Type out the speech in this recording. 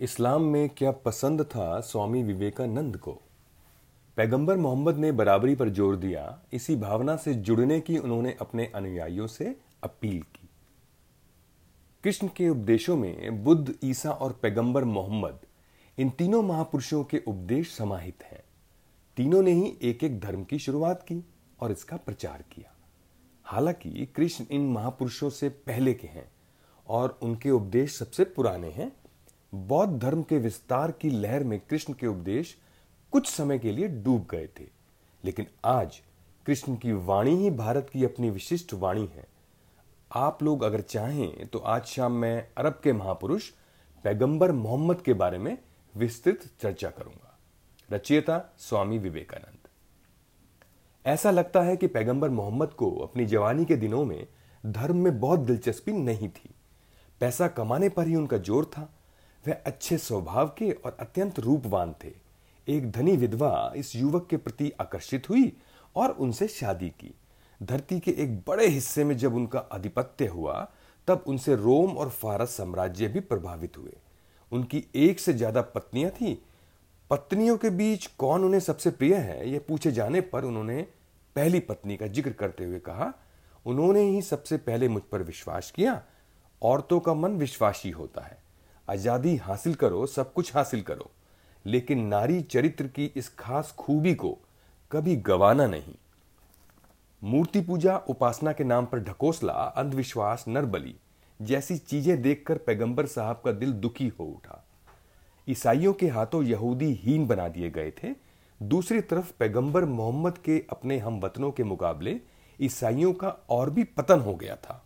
इस्लाम में क्या पसंद था स्वामी विवेकानंद को? पैगंबर मोहम्मद ने बराबरी पर ज़ोर दिया। इसी भावना से जुड़ने की उन्होंने अपने अनुयायियों से अपील की। कृष्ण के उपदेशों में बुद्ध, ईसा और पैगंबर मोहम्मद, इन तीनों महापुरुषों के उपदेश समाहित हैं। तीनों ने ही एक एक धर्म की शुरुआत की और इसका प्रचार किया। हालाँकि कृष्ण इन महापुरुषों से पहले के हैं और उनके उपदेश सबसे पुराने हैं। बौद्ध धर्म के विस्तार की लहर में कृष्ण के उपदेश कुछ समय के लिए डूब गए थे। लेकिन आज कृष्ण की वाणी ही भारत की अपनी विशिष्ट वाणी है। आप लोग अगर चाहें तो आज शाम मैं अरब के महापुरुष पैगंबर मोहम्मद के बारे में विस्तृत चर्चा करूँगा। रचयिता स्वामी विवेकानंद। ऐसा लगता है कि पैगंबर मोहम्मद को अपनी जवानी के दिनों में धर्म में बहुत दिलचस्पी नहीं थी। पैसा कमाने पर ही उनका ज़ोर था। वह अच्छे स्वभाव के और अत्यंत रूपवान थे। एक धनी विधवा इस युवक के प्रति आकर्षित हुई और उनसे शादी की। धरती के एक बड़े हिस्से में जब उनका आधिपत्य हुआ, तब उनसे रोम और फारस साम्राज्य भी प्रभावित हुए। उनकी एक से ज़्यादा पत्नियाँ थी। पत्नियों के बीच कौन उन्हें सबसे प्रिय है, यह पूछे जाने पर उन्होंने पहली पत्नी का ज़िक्र करते हुए कहा, उन्होंने ही सबसे पहले मुझ पर विश्वास किया, औरतों का मन विश्वासी होता है। आज़ादी हासिल करो, सब कुछ हासिल करो। लेकिन नारी चरित्र की इस खास खूबी को कभी गवाना नहीं। मूर्ति पूजा उपासना के नाम पर ढकोसला, अंधविश्वास, नरबली जैसी चीज़ें देखकर पैगंबर साहब का दिल दुखी हो उठा। ईसाइयों के हाथों यहूदी हीन बना दिए गए थे। दूसरी तरफ़ पैगंबर मोहम्मद के अपने हम वतनों के मुकाबले ईसाइयों का और भी पतन हो गया था।